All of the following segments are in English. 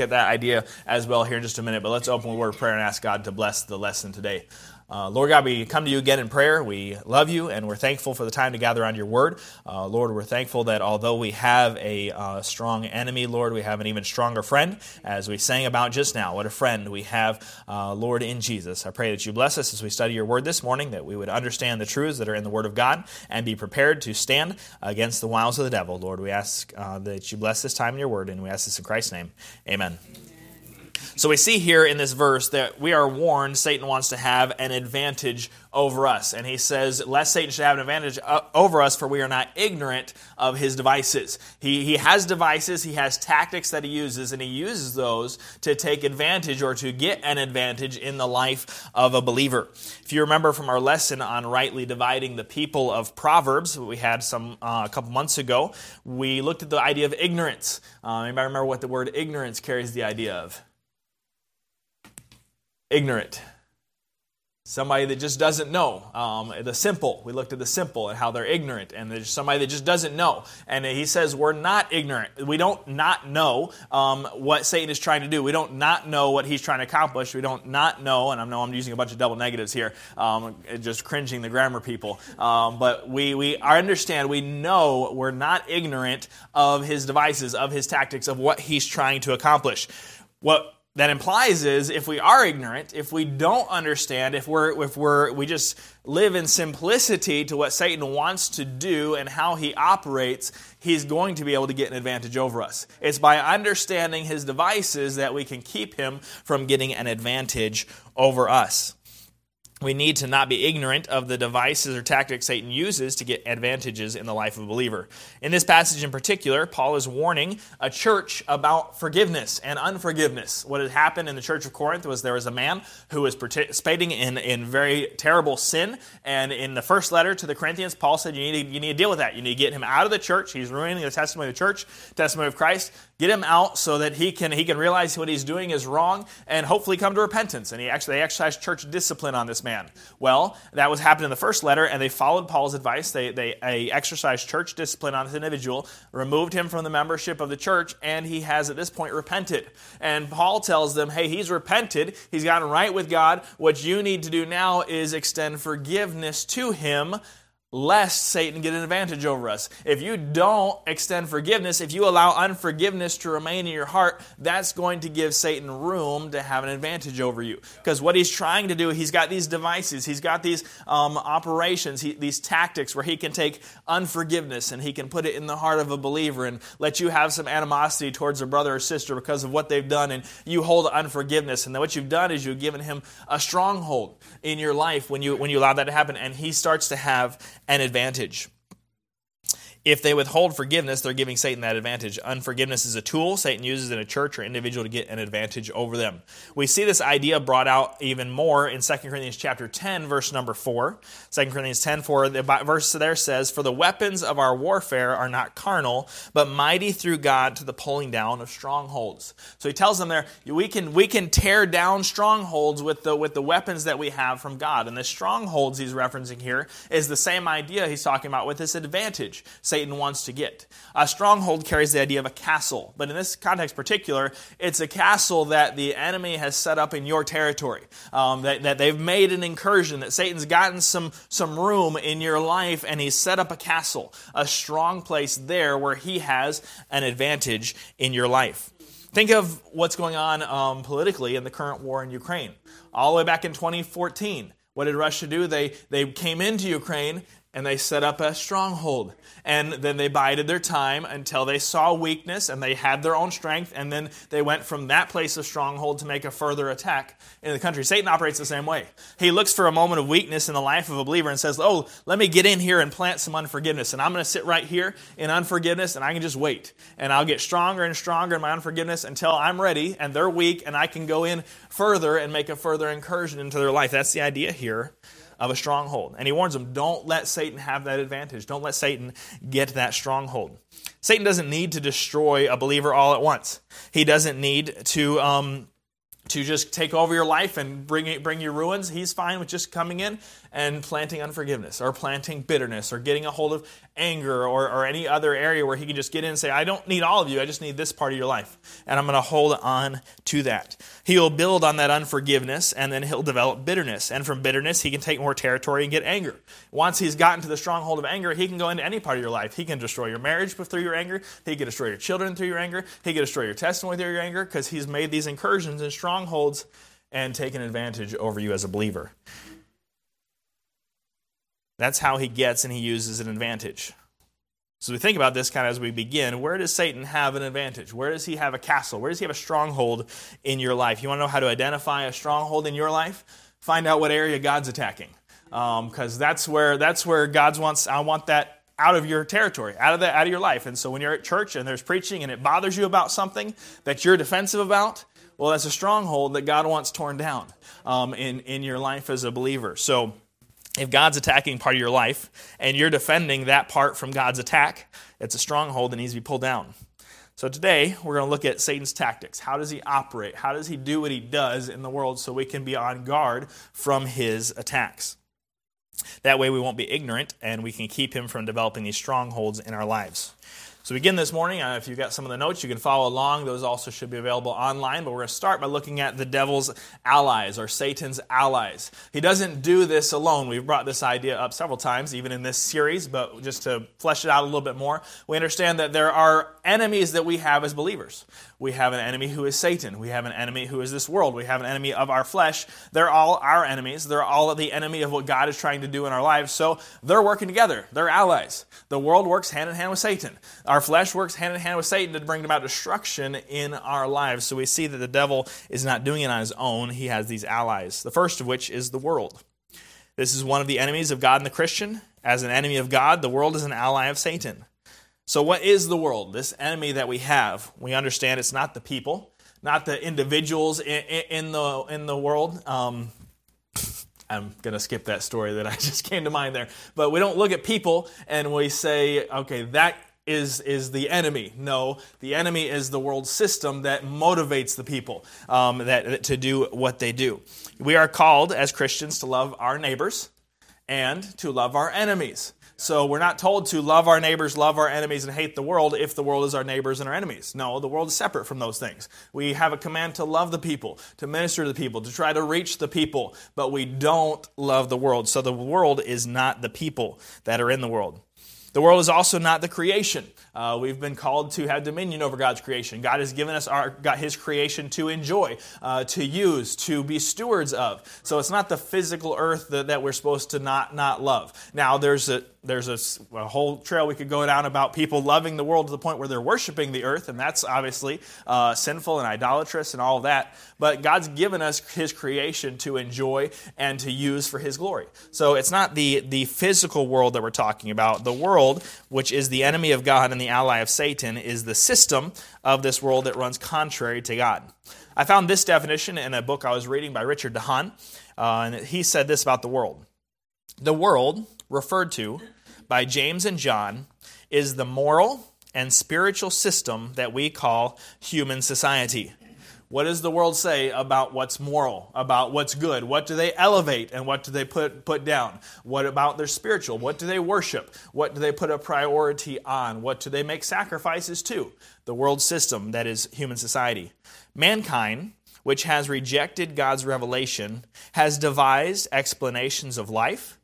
at that idea as well here in just a minute. But let's open with a word of prayer and ask God to bless the lesson today. Uh, Lord God, we come to you again in prayer. We love you and we're thankful for the time to gather on your word. Uh, Lord, we're thankful that although we have a uh, strong enemy, Lord, we have an even stronger friend, as we sang about just now. What a friend we have, uh, Lord, in Jesus. I pray that you bless us as we study your word this morning, that we would understand the truths that are in the word of God and be prepared to stand against the wiles of the devil. Lord, we ask uh, that you bless this time in your word, and we ask this in Christ's name. Amen. So we see here in this verse that we are warned Satan wants to have an advantage over us. And he says, lest Satan should have an advantage uh, over us, for we are not ignorant of his devices. He, he has devices, he has tactics that he uses, and he uses those to take advantage or to get an advantage in the life of a believer. If you remember from our lesson on rightly dividing the people of Proverbs, we had some uh, a couple months ago, we looked at the idea of ignorance. Uh, anybody remember what the word ignorance carries the idea of? Ignorant. Somebody that just doesn't know. Um, the simple. We looked at the simple and how they're ignorant. And there's somebody that just doesn't know. And he says, We're not ignorant. We don't not know um, what Satan is trying to do. We don't not know what he's trying to accomplish. We don't not know, and I know I'm using a bunch of double negatives here, um, just cringing the grammar people. Um, but we, we understand, we know we're not ignorant of his devices, of his tactics, of what he's trying to accomplish. What that implies is if we are ignorant, if we don't understand, if we're if we're we just live in simplicity to what Satan wants to do and how he operates, he's going to be able to get an advantage over us. It's by understanding his devices that we can keep him from getting an advantage over us we need to not be ignorant of the devices or tactics Satan uses to get advantages in the life of a believer. In this passage in particular, Paul is warning a church about forgiveness and unforgiveness. What had happened in the church of Corinth was there was a man who was participating in, in very terrible sin. And in the first letter to the Corinthians, Paul said, you need, to, you need to deal with that. You need to get him out of the church. He's ruining the testimony of the church, testimony of Christ. Get him out so that he can, he can realize what he's doing is wrong and hopefully come to repentance. And he actually they exercised church discipline on this man. Well, that was happening in the first letter, and they followed Paul's advice. They, they, they exercised church discipline on this individual, removed him from the membership of the church, and he has at this point repented. And Paul tells them, hey, he's repented. He's gotten right with God. What you need to do now is extend forgiveness to him lest Satan get an advantage over us. If you don't extend forgiveness, if you allow unforgiveness to remain in your heart, that's going to give Satan room to have an advantage over you. Because what he's trying to do, he's got these devices, he's got these um, operations, he, these tactics where he can take unforgiveness and he can put it in the heart of a believer and let you have some animosity towards a brother or sister because of what they've done, and you hold unforgiveness. And then what you've done is you've given him a stronghold in your life when you when you allow that to happen, and he starts to have an advantage. If they withhold forgiveness, they're giving Satan that advantage. Unforgiveness is a tool Satan uses in a church or individual to get an advantage over them. We see this idea brought out even more in 2 Corinthians chapter 10, verse number 4. 2 Corinthians 10, 4, the verse there says, For the weapons of our warfare are not carnal, but mighty through God to the pulling down of strongholds. So he tells them there, we can, we can tear down strongholds with the, with the weapons that we have from God. And the strongholds he's referencing here is the same idea he's talking about with this advantage. Satan wants to get. A stronghold carries the idea of a castle, but in this context particular, it's a castle that the enemy has set up in your territory. Um, that, that they've made an incursion, that Satan's gotten some, some room in your life and he's set up a castle, a strong place there where he has an advantage in your life. Think of what's going on um, politically in the current war in Ukraine. All the way back in 2014, what did Russia do? They, they came into Ukraine and they set up a stronghold. And then they bided their time until they saw weakness and they had their own strength, and then they went from that place of stronghold to make a further attack in the country. Satan operates the same way. He looks for a moment of weakness in the life of a believer and says, Oh, let me get in here and plant some unforgiveness. And I'm going to sit right here in unforgiveness and I can just wait. And I'll get stronger and stronger in my unforgiveness until I'm ready and they're weak and I can go in further and make a further incursion into their life. That's the idea here of a stronghold. And he warns them don't let Satan have that advantage. Don't let Satan get that stronghold. Satan doesn't need to destroy a believer all at once, he doesn't need to. Um, to just take over your life and bring, bring you ruins. He's fine with just coming in and planting unforgiveness or planting bitterness or getting a hold of anger or, or any other area where he can just get in and say, I don't need all of you, I just need this part of your life. And I'm going to hold on to that. He will build on that unforgiveness and then he'll develop bitterness. And from bitterness, he can take more territory and get anger. Once he's gotten to the stronghold of anger, he can go into any part of your life. He can destroy your marriage through your anger, he can destroy your children through your anger, he can destroy your testimony through your anger because he's made these incursions and strongholds and taken advantage over you as a believer. That's how he gets and he uses an advantage. So we think about this kind of as we begin. Where does Satan have an advantage? Where does he have a castle? Where does he have a stronghold in your life? You want to know how to identify a stronghold in your life? Find out what area God's attacking, because um, that's where that's where God's wants. I want that out of your territory, out of the, out of your life. And so when you're at church and there's preaching and it bothers you about something that you're defensive about, well, that's a stronghold that God wants torn down um, in in your life as a believer. So if God's attacking part of your life and you're defending that part from God's attack, it's a stronghold that needs to be pulled down. So today, we're going to look at Satan's tactics. How does he operate? How does he do what he does in the world so we can be on guard from his attacks? That way, we won't be ignorant and we can keep him from developing these strongholds in our lives. So, begin this morning. Uh, if you've got some of the notes, you can follow along. Those also should be available online. But we're going to start by looking at the devil's allies or Satan's allies. He doesn't do this alone. We've brought this idea up several times, even in this series, but just to flesh it out a little bit more, we understand that there are enemies that we have as believers. We have an enemy who is Satan. We have an enemy who is this world. We have an enemy of our flesh. They're all our enemies. They're all the enemy of what God is trying to do in our lives. So they're working together. They're allies. The world works hand in hand with Satan. Our flesh works hand in hand with Satan to bring about destruction in our lives. So we see that the devil is not doing it on his own. He has these allies. The first of which is the world. This is one of the enemies of God and the Christian. As an enemy of God, the world is an ally of Satan. So, what is the world? This enemy that we have. We understand it's not the people, not the individuals in, in the in the world. Um, I'm going to skip that story that I just came to mind there. But we don't look at people and we say, okay, that is, is the enemy. No, the enemy is the world system that motivates the people um, that, to do what they do. We are called as Christians to love our neighbors and to love our enemies. So we're not told to love our neighbors, love our enemies, and hate the world if the world is our neighbors and our enemies. No, the world is separate from those things. We have a command to love the people, to minister to the people, to try to reach the people, but we don't love the world. So the world is not the people that are in the world. The world is also not the creation. Uh, we've been called to have dominion over God's creation. God has given us our, got His creation to enjoy, uh, to use, to be stewards of. So it's not the physical earth that, that we're supposed to not, not love. Now, there's a, there's a, a, whole trail we could go down about people loving the world to the point where they're worshiping the earth, and that's obviously uh, sinful and idolatrous and all of that. But God's given us His creation to enjoy and to use for His glory. So it's not the, the physical world that we're talking about. The world, which is the enemy of God and the ally of Satan, is the system of this world that runs contrary to God. I found this definition in a book I was reading by Richard DeHaan, uh, and he said this about the world. The world, referred to by James and John, is the moral and spiritual system that we call human society. What does the world say about what's moral, about what's good? What do they elevate and what do they put, put down? What about their spiritual? What do they worship? What do they put a priority on? What do they make sacrifices to? The world system that is human society. Mankind, which has rejected God's revelation, has devised explanations of life,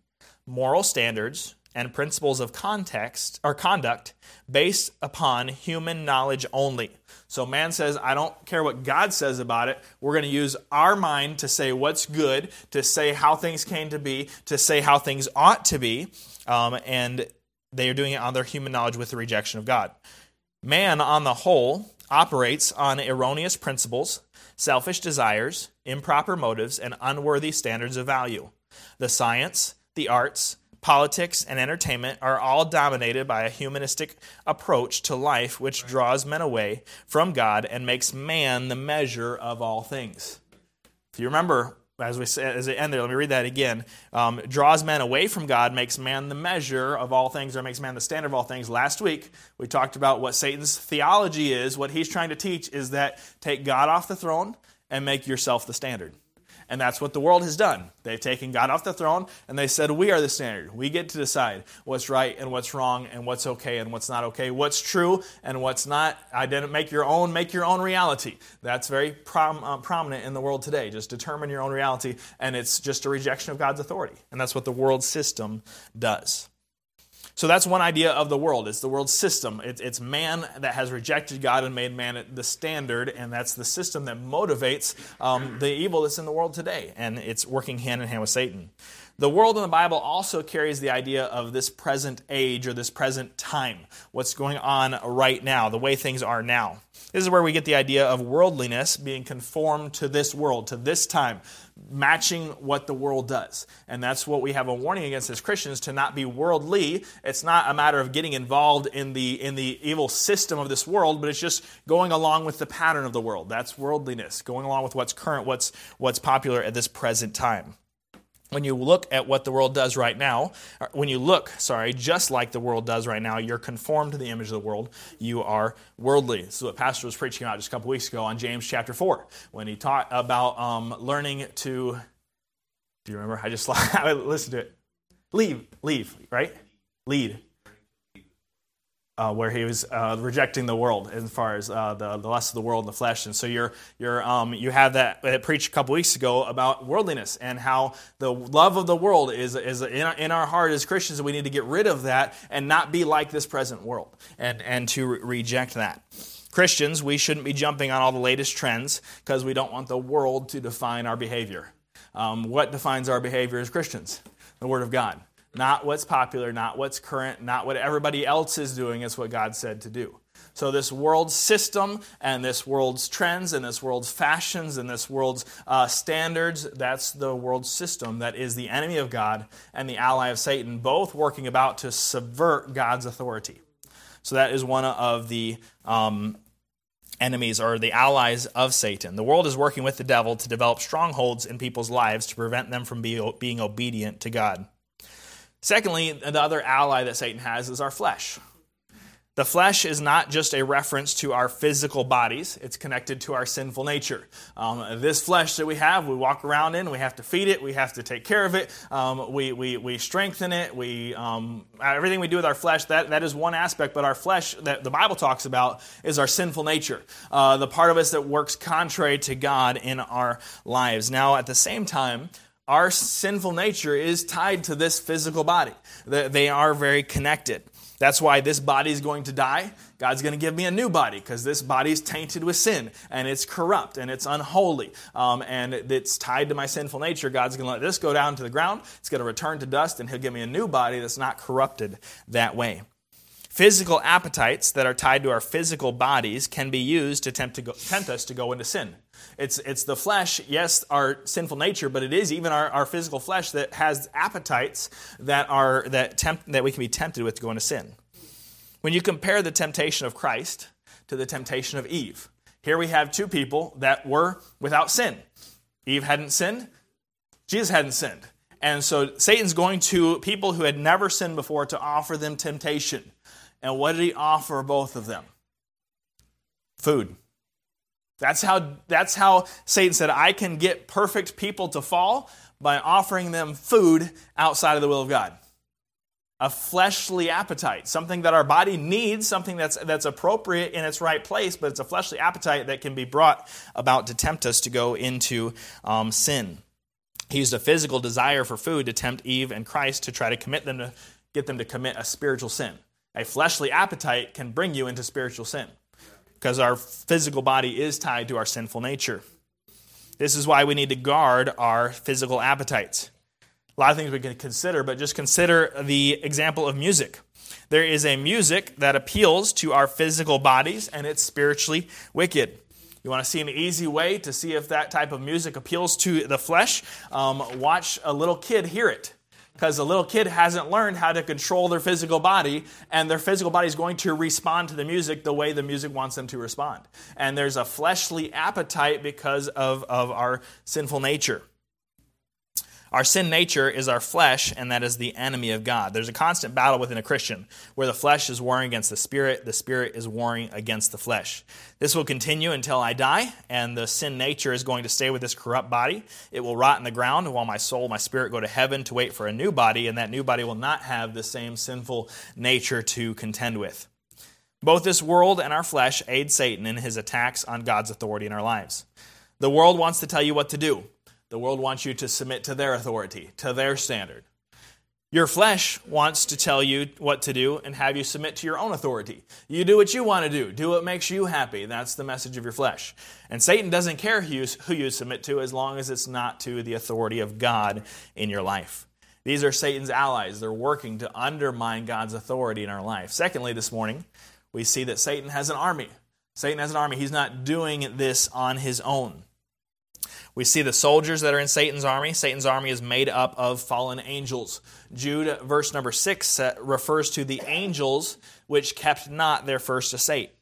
moral standards, and principles of context or conduct based upon human knowledge only. So man says, I don't care what God says about it. We're going to use our mind to say what's good, to say how things came to be, to say how things ought to be. Um, and they are doing it on their human knowledge with the rejection of God. Man, on the whole, operates on erroneous principles, selfish desires, improper motives, and unworthy standards of value. The science, the arts, politics, and entertainment are all dominated by a humanistic approach to life which draws men away from God and makes man the measure of all things. If you remember, as we said, as it end there, let me read that again. Um, draws man away from God, makes man the measure of all things, or makes man the standard of all things. Last week, we talked about what Satan's theology is. What he's trying to teach is that take God off the throne and make yourself the standard. And that's what the world has done. They've taken God off the throne and they said, We are the standard. We get to decide what's right and what's wrong and what's okay and what's not okay, what's true and what's not. I didn't make your own, make your own reality. That's very prom, uh, prominent in the world today. Just determine your own reality, and it's just a rejection of God's authority. And that's what the world system does. So that's one idea of the world. It's the world system. It's, it's man that has rejected God and made man the standard, and that's the system that motivates um, the evil that's in the world today. And it's working hand in hand with Satan. The world in the Bible also carries the idea of this present age or this present time, what's going on right now, the way things are now. This is where we get the idea of worldliness being conformed to this world, to this time, matching what the world does. And that's what we have a warning against as Christians to not be worldly. It's not a matter of getting involved in the in the evil system of this world, but it's just going along with the pattern of the world. That's worldliness, going along with what's current, what's what's popular at this present time when you look at what the world does right now, when you look, sorry, just like the world does right now, you're conformed to the image of the world. You are worldly. This is what Pastor was preaching about just a couple weeks ago on James chapter 4 when he taught about um, learning to. Do you remember? I just I listened to it. Leave, leave, right? Lead uh, where he was uh, rejecting the world as far as uh, the, the lust of the world and the flesh. And so you're, you're, um, you have that, that preached a couple weeks ago about worldliness and how the love of the world is, is in, our, in our heart as Christians. We need to get rid of that and not be like this present world and, and to re- reject that. Christians, we shouldn't be jumping on all the latest trends because we don't want the world to define our behavior. Um, what defines our behavior as Christians? The Word of God. Not what's popular, not what's current, not what everybody else is doing, is what God said to do. So, this world's system and this world's trends and this world's fashions and this world's uh, standards, that's the world system that is the enemy of God and the ally of Satan, both working about to subvert God's authority. So, that is one of the um, enemies or the allies of Satan. The world is working with the devil to develop strongholds in people's lives to prevent them from be, being obedient to God. Secondly, the other ally that Satan has is our flesh. The flesh is not just a reference to our physical bodies, it's connected to our sinful nature. Um, this flesh that we have, we walk around in, we have to feed it, we have to take care of it, um, we, we, we strengthen it, we, um, everything we do with our flesh, that, that is one aspect, but our flesh that the Bible talks about is our sinful nature, uh, the part of us that works contrary to God in our lives. Now, at the same time, our sinful nature is tied to this physical body. They are very connected. That's why this body is going to die. God's going to give me a new body because this body is tainted with sin and it's corrupt and it's unholy um, and it's tied to my sinful nature. God's going to let this go down to the ground. It's going to return to dust and He'll give me a new body that's not corrupted that way. Physical appetites that are tied to our physical bodies can be used to tempt, to go, tempt us to go into sin. It's, it's the flesh, yes, our sinful nature, but it is even our, our physical flesh that has appetites that, are, that, tempt, that we can be tempted with to go into sin. When you compare the temptation of Christ to the temptation of Eve, here we have two people that were without sin. Eve hadn't sinned, Jesus hadn't sinned. And so Satan's going to people who had never sinned before to offer them temptation. And what did he offer both of them? Food. That's how, that's how Satan said, I can get perfect people to fall by offering them food outside of the will of God. A fleshly appetite, something that our body needs, something that's, that's appropriate in its right place, but it's a fleshly appetite that can be brought about to tempt us to go into um, sin. He used a physical desire for food to tempt Eve and Christ to try to commit them to get them to commit a spiritual sin. A fleshly appetite can bring you into spiritual sin because our physical body is tied to our sinful nature. This is why we need to guard our physical appetites. A lot of things we can consider, but just consider the example of music. There is a music that appeals to our physical bodies and it's spiritually wicked. You want to see an easy way to see if that type of music appeals to the flesh? Um, watch a little kid hear it because the little kid hasn't learned how to control their physical body, and their physical body is going to respond to the music the way the music wants them to respond. And there's a fleshly appetite because of, of our sinful nature. Our sin nature is our flesh, and that is the enemy of God. There's a constant battle within a Christian where the flesh is warring against the spirit, the spirit is warring against the flesh. This will continue until I die, and the sin nature is going to stay with this corrupt body. It will rot in the ground while my soul, my spirit go to heaven to wait for a new body, and that new body will not have the same sinful nature to contend with. Both this world and our flesh aid Satan in his attacks on God's authority in our lives. The world wants to tell you what to do. The world wants you to submit to their authority, to their standard. Your flesh wants to tell you what to do and have you submit to your own authority. You do what you want to do, do what makes you happy. That's the message of your flesh. And Satan doesn't care who you, who you submit to as long as it's not to the authority of God in your life. These are Satan's allies. They're working to undermine God's authority in our life. Secondly, this morning, we see that Satan has an army. Satan has an army. He's not doing this on his own. We see the soldiers that are in Satan's army. Satan's army is made up of fallen angels. Jude, verse number 6, uh, refers to the angels which kept not their first estate.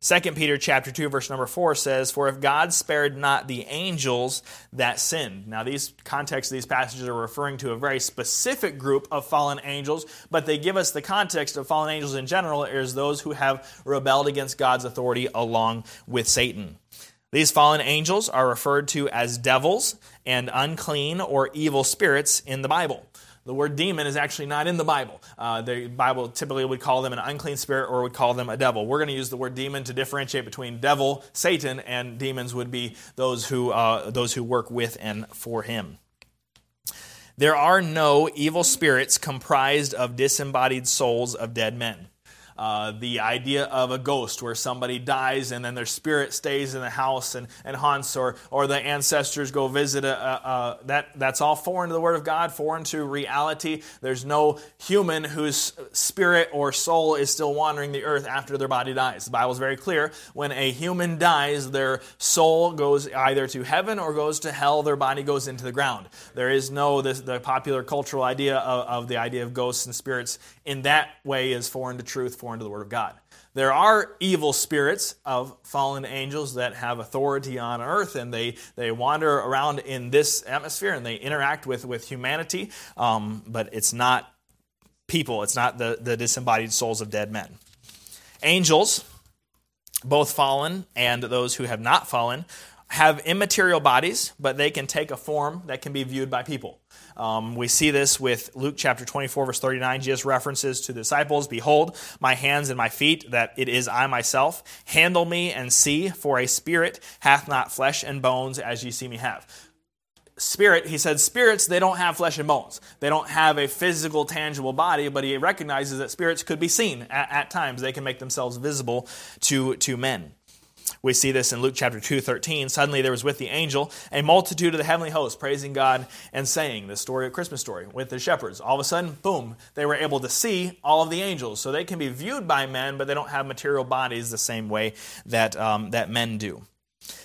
2 Peter chapter 2 verse number 4 says, "For if God spared not the angels that sinned." Now these contexts of these passages are referring to a very specific group of fallen angels, but they give us the context of fallen angels in general as those who have rebelled against God's authority along with Satan. These fallen angels are referred to as devils and unclean or evil spirits in the Bible. The word demon is actually not in the Bible. Uh, the Bible typically would call them an unclean spirit or would call them a devil. We're going to use the word demon to differentiate between devil, Satan, and demons would be those who, uh, those who work with and for him. There are no evil spirits comprised of disembodied souls of dead men. Uh, the idea of a ghost where somebody dies and then their spirit stays in the house and, and haunts, or, or the ancestors go visit, a, a, a, that, that's all foreign to the Word of God, foreign to reality. There's no human whose spirit or soul is still wandering the earth after their body dies. The Bible is very clear. When a human dies, their soul goes either to heaven or goes to hell, their body goes into the ground. There is no, this, the popular cultural idea of, of the idea of ghosts and spirits in that way is foreign to truth foreign to the Word of God. There are evil spirits of fallen angels that have authority on earth and they, they wander around in this atmosphere and they interact with, with humanity, um, but it's not people, it's not the, the disembodied souls of dead men. Angels, both fallen and those who have not fallen, have immaterial bodies, but they can take a form that can be viewed by people. Um, we see this with Luke chapter 24, verse 39. Jesus references to the disciples Behold, my hands and my feet, that it is I myself. Handle me and see, for a spirit hath not flesh and bones as ye see me have spirit, he said, spirits, they don't have flesh and bones. They don't have a physical, tangible body, but he recognizes that spirits could be seen at, at, times. They can make themselves visible to, to men. We see this in Luke chapter 2, 13. Suddenly there was with the angel a multitude of the heavenly host praising God and saying, the story of Christmas story with the shepherds. All of a sudden, boom, they were able to see all of the angels. So they can be viewed by men, but they don't have material bodies the same way that, um, that men do.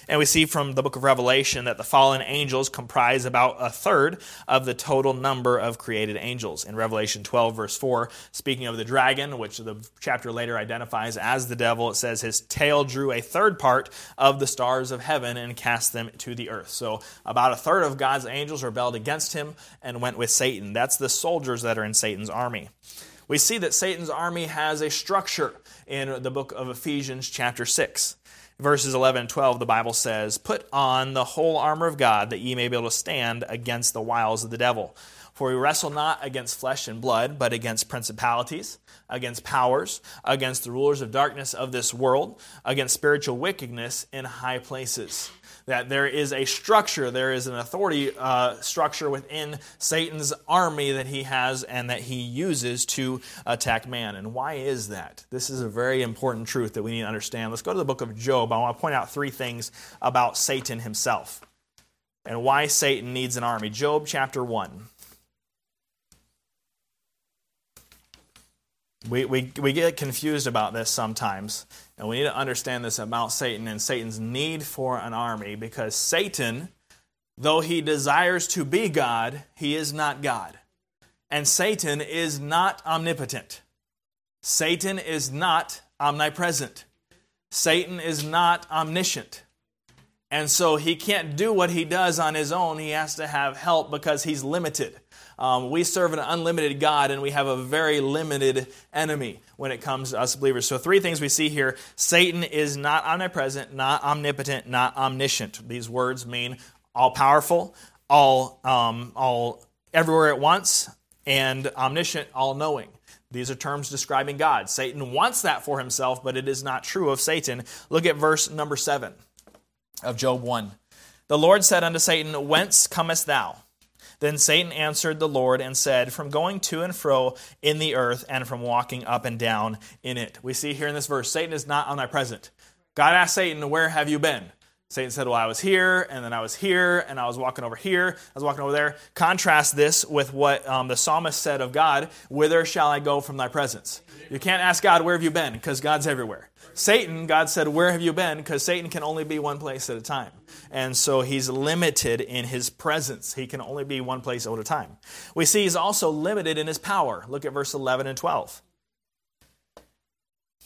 And we see from the book of Revelation that the fallen angels comprise about a third of the total number of created angels. In Revelation 12, verse 4, speaking of the dragon, which the chapter later identifies as the devil, it says, His tail drew a third part of the stars of heaven and cast them to the earth. So about a third of God's angels rebelled against him and went with Satan. That's the soldiers that are in Satan's army. We see that Satan's army has a structure in the book of Ephesians, chapter 6 verses 11 and 12, the Bible says, Put on the whole armor of God that ye may be able to stand against the wiles of the devil. For we wrestle not against flesh and blood, but against principalities, against powers, against the rulers of darkness of this world, against spiritual wickedness in high places that there is a structure, there is an authority uh, structure within Satan's army that he has and that he uses to attack man. And why is that? This is a very important truth that we need to understand. Let's go to the book of Job. I want to point out three things about Satan himself and why Satan needs an army. Job chapter 1. We, we, we get confused about this sometimes, and we need to understand this about Satan and Satan's need for an army because Satan, though he desires to be God, he is not God. And Satan is not omnipotent. Satan is not omnipresent. Satan is not omniscient. And so he can't do what he does on his own. He has to have help because he's limited. Um, we serve an unlimited God and we have a very limited enemy when it comes to us believers. So, three things we see here Satan is not omnipresent, not omnipotent, not omniscient. These words mean all powerful, all, um, all everywhere at once, and omniscient, all knowing. These are terms describing God. Satan wants that for himself, but it is not true of Satan. Look at verse number 7 of Job 1. The Lord said unto Satan, Whence comest thou? Then Satan answered the Lord and said, From going to and fro in the earth and from walking up and down in it. We see here in this verse, Satan is not omnipresent. God asked Satan, Where have you been? Satan said, Well, I was here, and then I was here, and I was walking over here, I was walking over there. Contrast this with what um, the psalmist said of God Whither shall I go from thy presence? You can't ask God, Where have you been? because God's everywhere. Satan, God said, Where have you been? because Satan can only be one place at a time. And so he's limited in his presence. He can only be one place at a time. We see he's also limited in his power. Look at verse 11 and 12.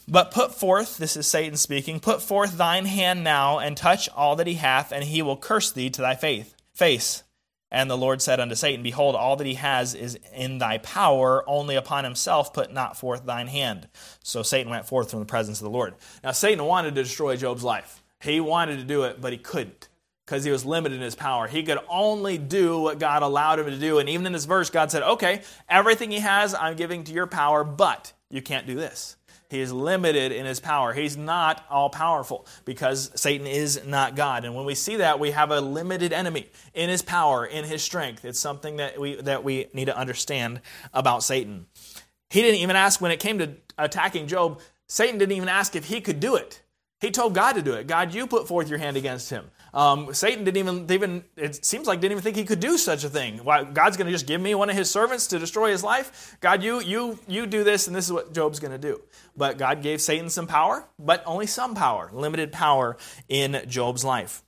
But put forth, this is Satan speaking, put forth thine hand now and touch all that he hath, and he will curse thee to thy faith, face. And the Lord said unto Satan, Behold, all that he has is in thy power, only upon himself put not forth thine hand. So Satan went forth from the presence of the Lord. Now, Satan wanted to destroy Job's life. He wanted to do it, but he couldn't because he was limited in his power. He could only do what God allowed him to do. And even in this verse, God said, Okay, everything he has, I'm giving to your power, but you can't do this. He is limited in his power. He's not all powerful because Satan is not God. And when we see that, we have a limited enemy in his power, in his strength. It's something that we, that we need to understand about Satan. He didn't even ask when it came to attacking Job, Satan didn't even ask if he could do it. He told God to do it. God, you put forth your hand against him. Um, Satan didn't even, even, it seems like didn't even think he could do such a thing. Why, God's going to just give me one of his servants to destroy his life? God, you, you, you do this, and this is what Job's going to do. But God gave Satan some power, but only some power, limited power in Job's life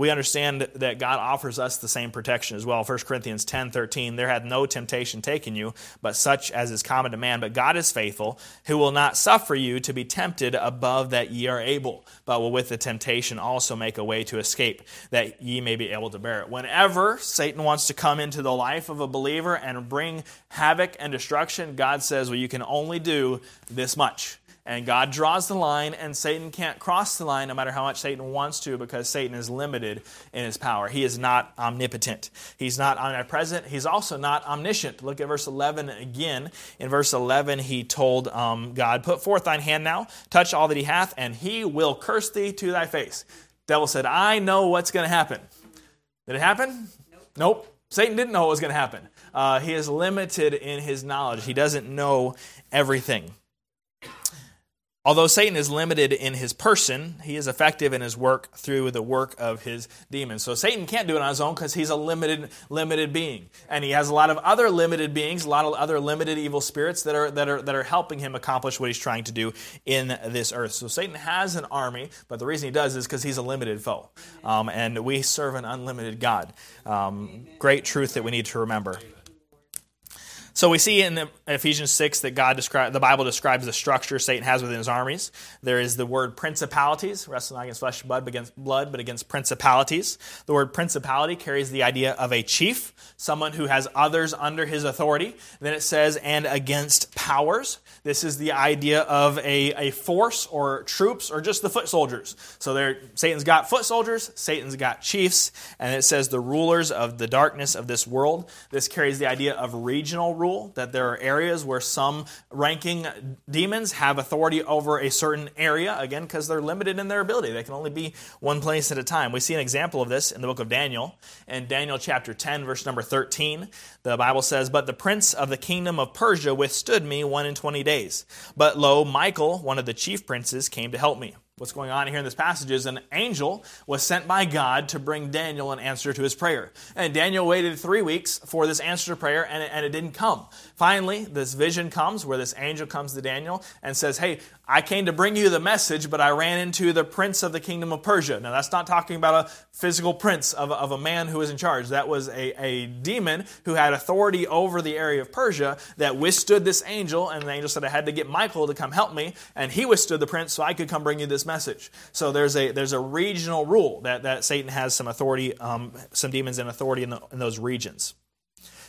we understand that God offers us the same protection as well. 1 Corinthians 10 13, there hath no temptation taken you, but such as is common to man. But God is faithful, who will not suffer you to be tempted above that ye are able, but will with the temptation also make a way to escape, that ye may be able to bear it. Whenever Satan wants to come into the life of a believer and bring havoc and destruction, God says, Well, you can only do this much. And God draws the line, and Satan can't cross the line no matter how much Satan wants to because Satan is limited in his power. He is not omnipotent. He's not omnipresent. He's also not omniscient. Look at verse 11 again. In verse 11, he told um, God, Put forth thine hand now, touch all that he hath, and he will curse thee to thy face. Devil said, I know what's going to happen. Did it happen? Nope. nope. Satan didn't know what was going to happen. Uh, he is limited in his knowledge, he doesn't know everything. Although Satan is limited in his person, he is effective in his work through the work of his demons. So Satan can't do it on his own because he's a limited, limited being. And he has a lot of other limited beings, a lot of other limited evil spirits that are, that are, that are helping him accomplish what he's trying to do in this earth. So Satan has an army, but the reason he does is because he's a limited foe. Um, and we serve an unlimited God. Um, great truth that we need to remember. So we see in Ephesians 6 that God describe, the Bible describes the structure Satan has within his armies. There is the word principalities, wrestling not against flesh and blood, but against blood, but against principalities. The word principality carries the idea of a chief, someone who has others under his authority. Then it says, and against powers. This is the idea of a, a force or troops or just the foot soldiers. So there, Satan's got foot soldiers, Satan's got chiefs, and it says the rulers of the darkness of this world. This carries the idea of regional rule, that there are areas where some ranking demons have authority over a certain area, again, because they're limited in their ability. They can only be one place at a time. We see an example of this in the book of Daniel. In Daniel chapter 10, verse number 13, the Bible says, But the prince of the kingdom of Persia withstood me one and twenty days. But lo, Michael, one of the chief princes, came to help me. What's going on here in this passage is an angel was sent by God to bring Daniel an answer to his prayer. And Daniel waited three weeks for this answer to prayer, and it, and it didn't come. Finally, this vision comes where this angel comes to Daniel and says, Hey, I came to bring you the message, but I ran into the prince of the kingdom of Persia. Now, that's not talking about a physical prince of, of a man who was in charge. That was a, a demon who had authority over the area of Persia that withstood this angel, and the angel said, I had to get Michael to come help me, and he withstood the prince so I could come bring you this message. So there's a, there's a regional rule that, that Satan has some authority, um, some demons in authority in, the, in those regions.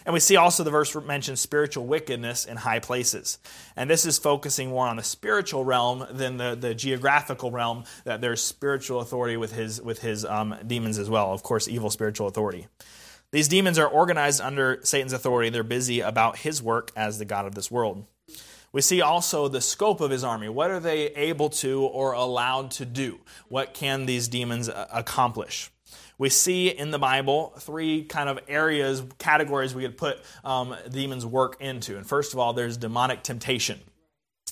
And we see also the verse mentions spiritual wickedness in high places. And this is focusing more on the spiritual realm than the, the geographical realm, that there's spiritual authority with his, with his um, demons as well. Of course, evil spiritual authority. These demons are organized under Satan's authority. They're busy about his work as the God of this world. We see also the scope of his army. What are they able to or allowed to do? What can these demons uh, accomplish? We see in the Bible three kind of areas, categories we could put um, demons' work into. And first of all, there's demonic temptation.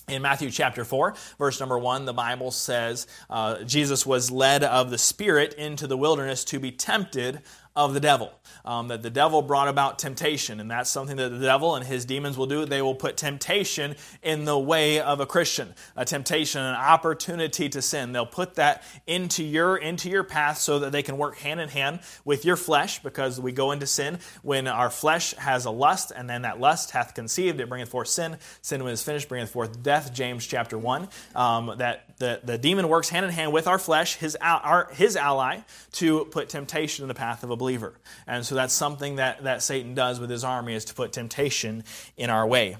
In Matthew chapter 4, verse number 1, the Bible says uh, Jesus was led of the Spirit into the wilderness to be tempted of the devil. Um, that the devil brought about temptation, and that's something that the devil and his demons will do. They will put temptation in the way of a Christian, a temptation, an opportunity to sin. They'll put that into your into your path so that they can work hand in hand with your flesh, because we go into sin when our flesh has a lust, and then that lust hath conceived, it bringeth forth sin. Sin when it is finished bringeth forth death. James chapter one. Um, that the, the demon works hand in hand with our flesh, his our, his ally, to put temptation in the path of a believer. And so that's something that, that Satan does with his army is to put temptation in our way.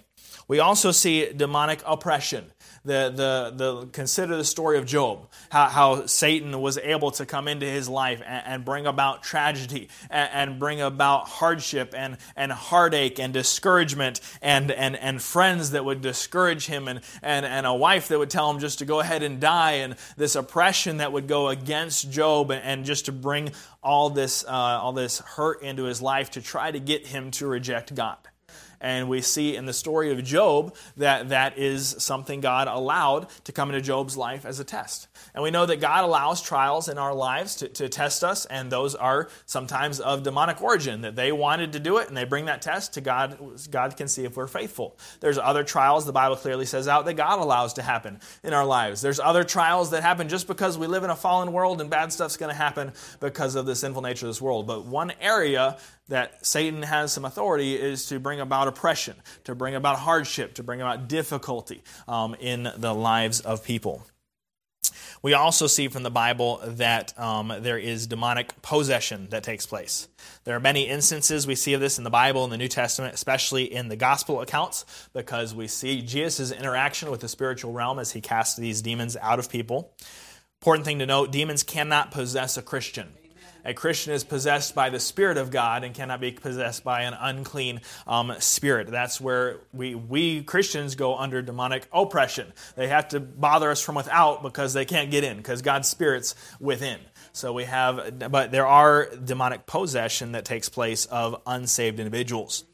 We also see demonic oppression the, the, the, consider the story of Job, how, how Satan was able to come into his life and, and bring about tragedy and, and, bring about hardship and, and heartache and discouragement and, and, and friends that would discourage him and, and, and a wife that would tell him just to go ahead and die and this oppression that would go against Job and, just to bring all this, uh, all this hurt into his life to try to get him to reject God. And we see in the story of Job that that is something God allowed to come into Job's life as a test. And we know that God allows trials in our lives to, to test us, and those are sometimes of demonic origin, that they wanted to do it and they bring that test to God. God can see if we're faithful. There's other trials the Bible clearly says out that God allows to happen in our lives. There's other trials that happen just because we live in a fallen world and bad stuff's going to happen because of the sinful nature of this world. But one area that Satan has some authority is to bring about oppression, to bring about hardship, to bring about difficulty um, in the lives of people. We also see from the Bible that um, there is demonic possession that takes place. There are many instances we see of this in the Bible in the New Testament, especially in the gospel accounts, because we see Jesus' interaction with the spiritual realm as he casts these demons out of people. Important thing to note demons cannot possess a Christian a Christian is possessed by the Spirit of God and cannot be possessed by an unclean um, spirit. That's where we, we Christians go under demonic oppression. They have to bother us from without because they can't get in, because God's Spirit's within. So we have, but there are demonic possession that takes place of unsaved individuals.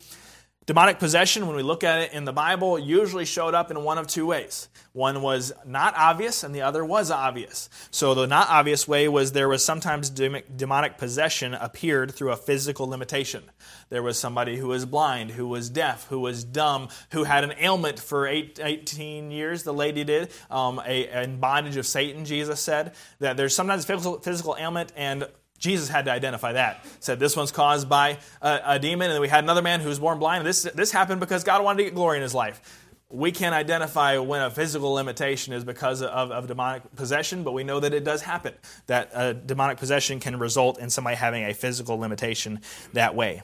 Demonic possession, when we look at it in the Bible, usually showed up in one of two ways. One was not obvious, and the other was obvious. So, the not obvious way was there was sometimes demonic possession appeared through a physical limitation. There was somebody who was blind, who was deaf, who was dumb, who had an ailment for eight, 18 years, the lady did, um, a, in bondage of Satan, Jesus said. That there's sometimes physical, physical ailment and Jesus had to identify that. Said this one's caused by a, a demon, and then we had another man who was born blind. This this happened because God wanted to get glory in his life. We can't identify when a physical limitation is because of, of demonic possession, but we know that it does happen. That demonic possession can result in somebody having a physical limitation that way.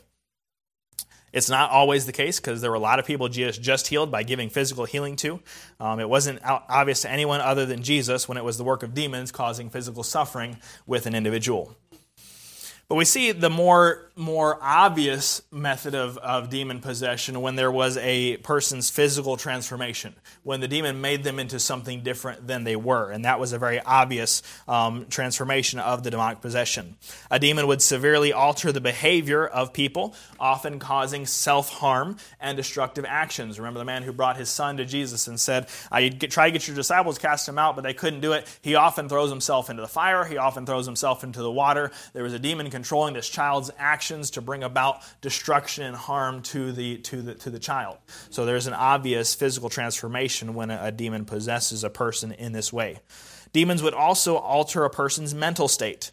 It's not always the case because there were a lot of people Jesus just healed by giving physical healing to. Um, it wasn't obvious to anyone other than Jesus when it was the work of demons causing physical suffering with an individual. But we see the more, more obvious method of, of demon possession when there was a person's physical transformation, when the demon made them into something different than they were. And that was a very obvious um, transformation of the demonic possession. A demon would severely alter the behavior of people, often causing self harm and destructive actions. Remember the man who brought his son to Jesus and said, I try to get your disciples cast him out, but they couldn't do it. He often throws himself into the fire, he often throws himself into the water. There was a demon controlling this child's actions actions to bring about destruction and harm to the, to the, to the child. So there's an obvious physical transformation when a, a demon possesses a person in this way. Demons would also alter a person's mental state.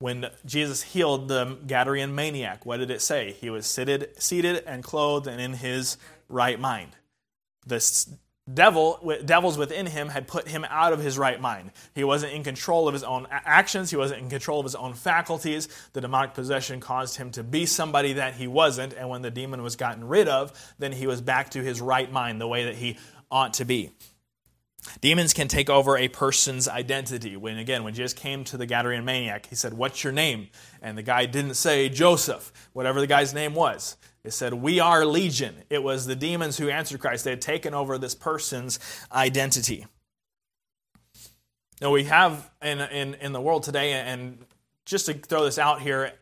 When Jesus healed the Gadarene maniac, what did it say? He was seated, seated and clothed and in his right mind. The devil, devils within him had put him out of his right mind. He wasn't in control of his own actions. He wasn't in control of his own faculties. The demonic possession caused him to be somebody that he wasn't. And when the demon was gotten rid of, then he was back to his right mind, the way that he ought to be. Demons can take over a person's identity. When again, when Jesus came to the Gadarene maniac, he said, "What's your name?" And the guy didn't say Joseph, whatever the guy's name was. It said, We are legion. It was the demons who answered Christ. They had taken over this person's identity. Now, we have in, in, in the world today, and just to throw this out here,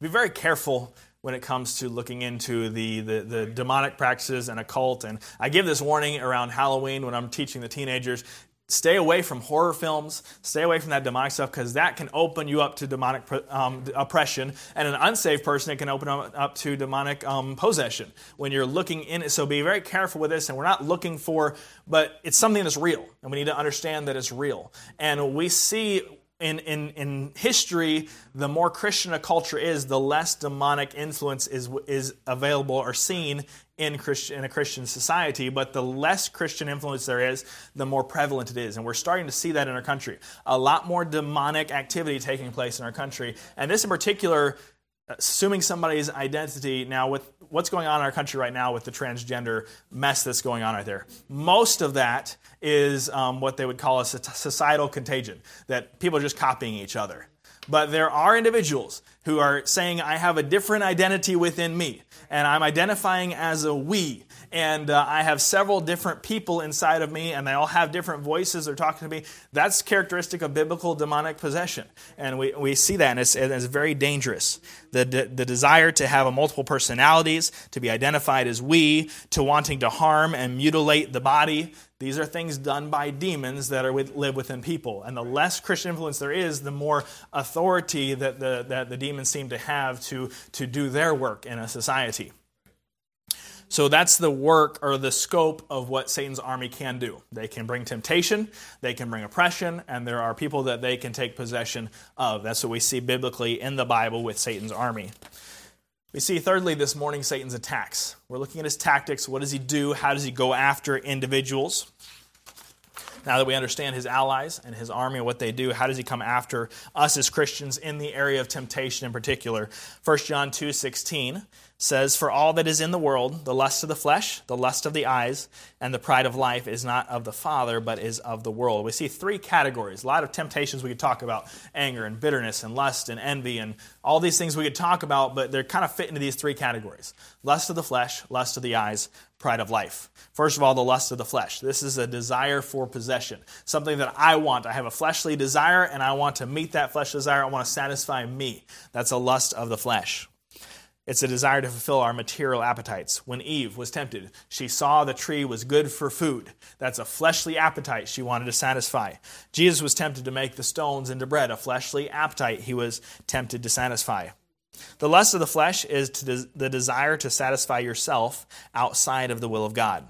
be very careful when it comes to looking into the, the, the, demonic practices and occult. And I give this warning around Halloween when I'm teaching the teenagers stay away from horror films, stay away from that demonic stuff because that can open you up to demonic um, oppression. And an unsaved person, it can open up to demonic um, possession when you're looking in it. So be very careful with this. And we're not looking for, but it's something that's real. And we need to understand that it's real. And we see in, in, in history, the more Christian a culture is, the less demonic influence is, is available or seen in, Christian, in a Christian society, but the less Christian influence there is, the more prevalent it is. And we're starting to see that in our country. A lot more demonic activity taking place in our country. And this in particular, assuming somebody's identity now with what's going on in our country right now with the transgender mess that's going on right there. Most of that is um, what they would call a societal contagion, that people are just copying each other. But there are individuals who are saying, I have a different identity within me, and I'm identifying as a we. And uh, I have several different people inside of me, and they all have different voices. They're talking to me. That's characteristic of biblical demonic possession. And we, we see that, and it's, it's very dangerous. The, the desire to have a multiple personalities, to be identified as we, to wanting to harm and mutilate the body, these are things done by demons that are with, live within people. And the less Christian influence there is, the more authority that the, that the demons seem to have to, to do their work in a society. So that's the work or the scope of what Satan's army can do. They can bring temptation, they can bring oppression, and there are people that they can take possession of. That's what we see biblically in the Bible with Satan's army. We see, thirdly, this morning Satan's attacks. We're looking at his tactics. What does he do? How does he go after individuals? Now that we understand his allies and his army and what they do, how does he come after us as Christians in the area of temptation in particular? 1 John 2 16 says, For all that is in the world, the lust of the flesh, the lust of the eyes, and the pride of life is not of the Father, but is of the world. We see three categories. A lot of temptations we could talk about anger and bitterness and lust and envy and all these things we could talk about, but they're kind of fit into these three categories lust of the flesh, lust of the eyes, pride of life. First of all, the lust of the flesh. This is a desire for possession, something that I want. I have a fleshly desire, and I want to meet that flesh desire. I want to satisfy me. That's a lust of the flesh. It's a desire to fulfill our material appetites. When Eve was tempted, she saw the tree was good for food. That's a fleshly appetite she wanted to satisfy. Jesus was tempted to make the stones into bread, a fleshly appetite he was tempted to satisfy. The lust of the flesh is the desire to satisfy yourself outside of the will of God.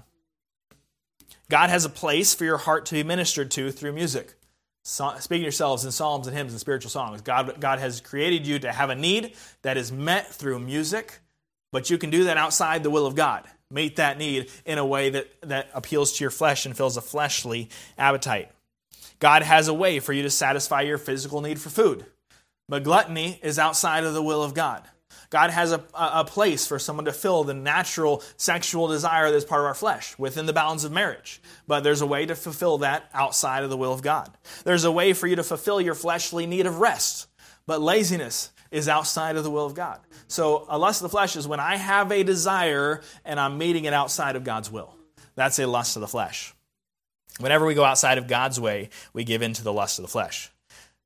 God has a place for your heart to be ministered to through music speaking yourselves in psalms and hymns and spiritual songs. God, God has created you to have a need that is met through music, but you can do that outside the will of God. Meet that need in a way that, that appeals to your flesh and fills a fleshly appetite. God has a way for you to satisfy your physical need for food, but gluttony is outside of the will of God. God has a, a place for someone to fill the natural sexual desire that's part of our flesh within the bounds of marriage. But there's a way to fulfill that outside of the will of God. There's a way for you to fulfill your fleshly need of rest. But laziness is outside of the will of God. So a lust of the flesh is when I have a desire and I'm meeting it outside of God's will. That's a lust of the flesh. Whenever we go outside of God's way, we give in to the lust of the flesh.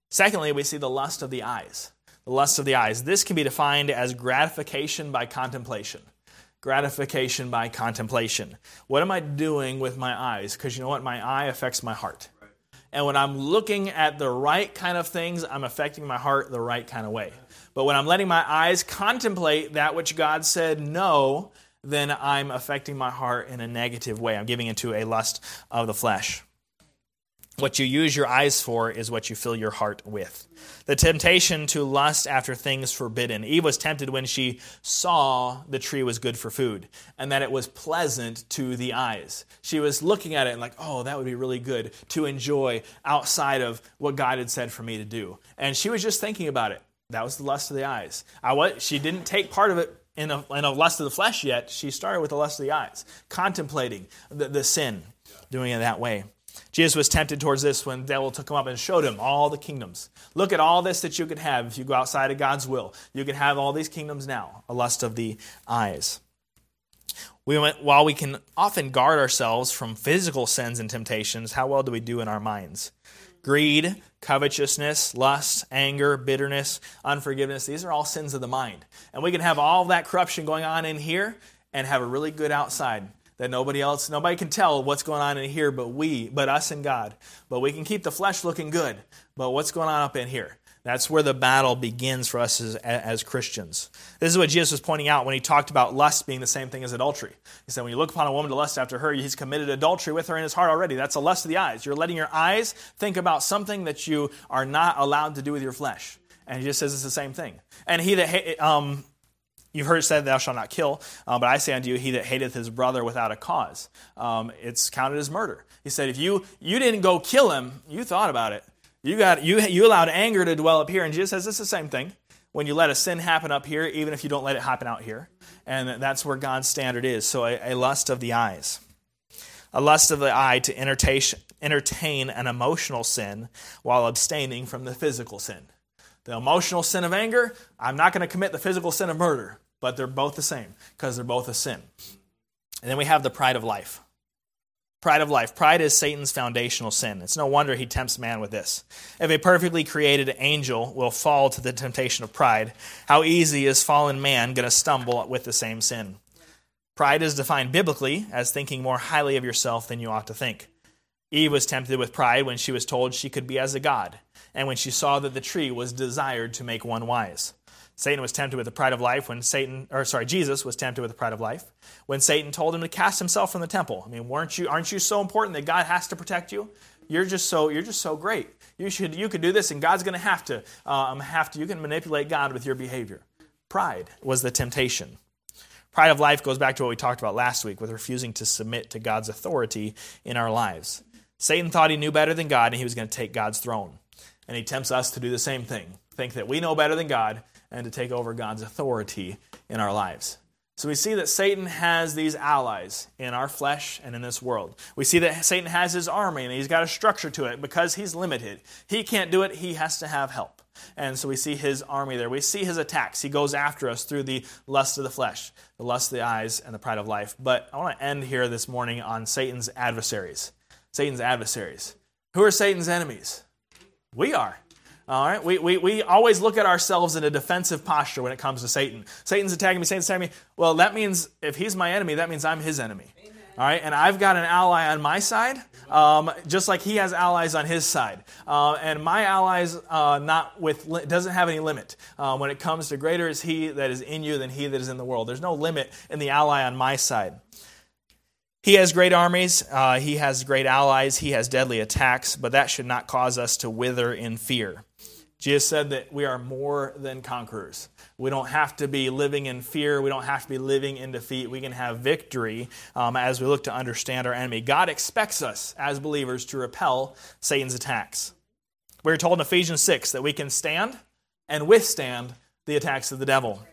Secondly, we see the lust of the eyes the lust of the eyes. This can be defined as gratification by contemplation. Gratification by contemplation. What am I doing with my eyes? Because you know what? My eye affects my heart. And when I'm looking at the right kind of things, I'm affecting my heart the right kind of way. But when I'm letting my eyes contemplate that which God said no, then I'm affecting my heart in a negative way. I'm giving into a lust of the flesh. What you use your eyes for is what you fill your heart with. The temptation to lust after things forbidden. Eve was tempted when she saw the tree was good for food and that it was pleasant to the eyes. She was looking at it and, like, oh, that would be really good to enjoy outside of what God had said for me to do. And she was just thinking about it. That was the lust of the eyes. I was, she didn't take part of it in a, in a lust of the flesh yet. She started with the lust of the eyes, contemplating the, the sin, doing it that way. Jesus was tempted towards this when the devil took him up and showed him all the kingdoms. Look at all this that you could have if you go outside of God's will. You can have all these kingdoms now, a lust of the eyes. We went, while we can often guard ourselves from physical sins and temptations, how well do we do in our minds? Greed, covetousness, lust, anger, bitterness, unforgiveness, these are all sins of the mind. And we can have all that corruption going on in here and have a really good outside that nobody else, nobody can tell what's going on in here but we, but us and God. But we can keep the flesh looking good. But what's going on up in here? That's where the battle begins for us as, as, Christians. This is what Jesus was pointing out when he talked about lust being the same thing as adultery. He said, when you look upon a woman to lust after her, he's committed adultery with her in his heart already. That's a lust of the eyes. You're letting your eyes think about something that you are not allowed to do with your flesh. And he just says it's the same thing. And he that, um, You've heard it said, Thou shalt not kill, uh, but I say unto you, he that hateth his brother without a cause, um, it's counted as murder. He said, If you, you didn't go kill him, you thought about it. You, got, you, you allowed anger to dwell up here. And Jesus says it's the same thing. When you let a sin happen up here, even if you don't let it happen out here. And that's where God's standard is. So a, a lust of the eyes. A lust of the eye to entertain, entertain an emotional sin while abstaining from the physical sin. The emotional sin of anger, I'm not going to commit the physical sin of murder but they're both the same because they're both a sin. And then we have the pride of life. Pride of life. Pride is Satan's foundational sin. It's no wonder he tempts man with this. If a perfectly created angel will fall to the temptation of pride, how easy is fallen man going to stumble with the same sin? Pride is defined biblically as thinking more highly of yourself than you ought to think. Eve was tempted with pride when she was told she could be as a god, and when she saw that the tree was desired to make one wise. Satan was tempted with the pride of life when Satan, or sorry, Jesus was tempted with the pride of life when Satan told him to cast himself from the temple. I mean, weren't you, aren't you so important that God has to protect you? You're just so, you're just so great. You should, you could do this, and God's going to have to, um, have to. You can manipulate God with your behavior. Pride was the temptation. Pride of life goes back to what we talked about last week with refusing to submit to God's authority in our lives. Satan thought he knew better than God, and he was going to take God's throne. And he tempts us to do the same thing. Think that we know better than God, and to take over God's authority in our lives. So we see that Satan has these allies in our flesh and in this world. We see that Satan has his army and he's got a structure to it because he's limited. He can't do it, he has to have help. And so we see his army there. We see his attacks. He goes after us through the lust of the flesh, the lust of the eyes, and the pride of life. But I want to end here this morning on Satan's adversaries. Satan's adversaries. Who are Satan's enemies? We are. All right, we, we, we always look at ourselves in a defensive posture when it comes to Satan. Satan's attacking me, Satan's attacking me. Well, that means if he's my enemy, that means I'm his enemy. Amen. All right, and I've got an ally on my side, um, just like he has allies on his side. Uh, and my allies uh, not with doesn't have any limit uh, when it comes to greater is he that is in you than he that is in the world. There's no limit in the ally on my side. He has great armies, uh, he has great allies, he has deadly attacks, but that should not cause us to wither in fear. Jesus said that we are more than conquerors. We don't have to be living in fear. We don't have to be living in defeat. We can have victory um, as we look to understand our enemy. God expects us as believers to repel Satan's attacks. We're told in Ephesians 6 that we can stand and withstand the attacks of the devil.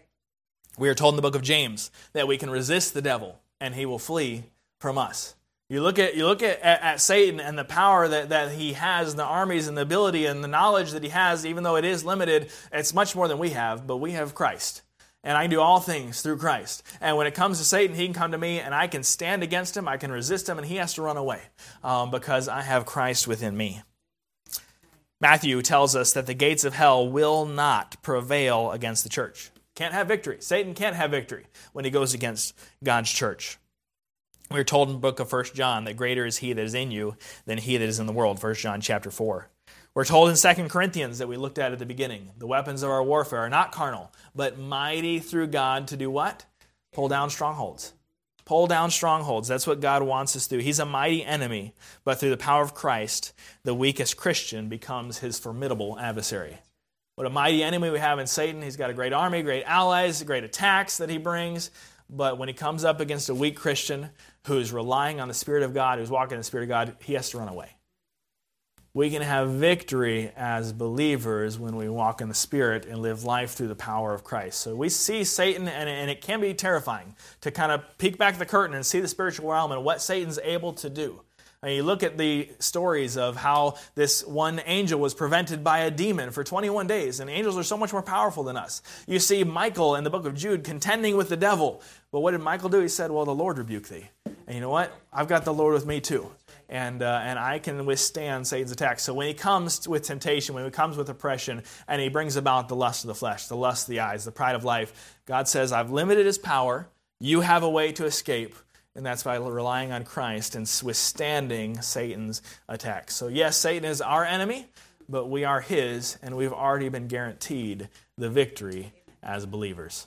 We are told in the book of James that we can resist the devil and he will flee from us. You look at you look at, at, at, Satan and the power that, that he has, and the armies and the ability and the knowledge that he has, even though it is limited, it's much more than we have, but we have Christ. And I can do all things through Christ. And when it comes to Satan, he can come to me and I can stand against him, I can resist him, and he has to run away um, because I have Christ within me. Matthew tells us that the gates of hell will not prevail against the church. Can't have victory. Satan can't have victory when he goes against God's church. We're told in the book of 1 John that greater is he that is in you than he that is in the world, 1 John chapter 4. We're told in 2 Corinthians that we looked at at the beginning, the weapons of our warfare are not carnal, but mighty through God to do what? Pull down strongholds. Pull down strongholds. That's what God wants us to do. He's a mighty enemy, but through the power of Christ, the weakest Christian becomes his formidable adversary. What a mighty enemy we have in Satan. He's got a great army, great allies, great attacks that he brings. But when he comes up against a weak Christian who's relying on the Spirit of God, who's walking in the Spirit of God, he has to run away. We can have victory as believers when we walk in the Spirit and live life through the power of Christ. So we see Satan, and, it can be terrifying to kind of peek back the curtain and see the spiritual realm and what Satan's able to do. And you look at the stories of how this one angel was prevented by a demon for 21 days, and angels are so much more powerful than us. You see Michael in the book of Jude contending with the devil. But what did Michael do? He said, Well, the Lord rebuke thee. And you know what? I've got the Lord with me too. And, uh, and I can withstand Satan's attacks. So when he comes with temptation, when he comes with oppression, and he brings about the lust of the flesh, the lust of the eyes, the pride of life, God says, I've limited his power. You have a way to escape and that's by relying on Christ and withstanding Satan's attacks. So, yes, Satan is our enemy, but we are his, and we've already been guaranteed the victory as believers.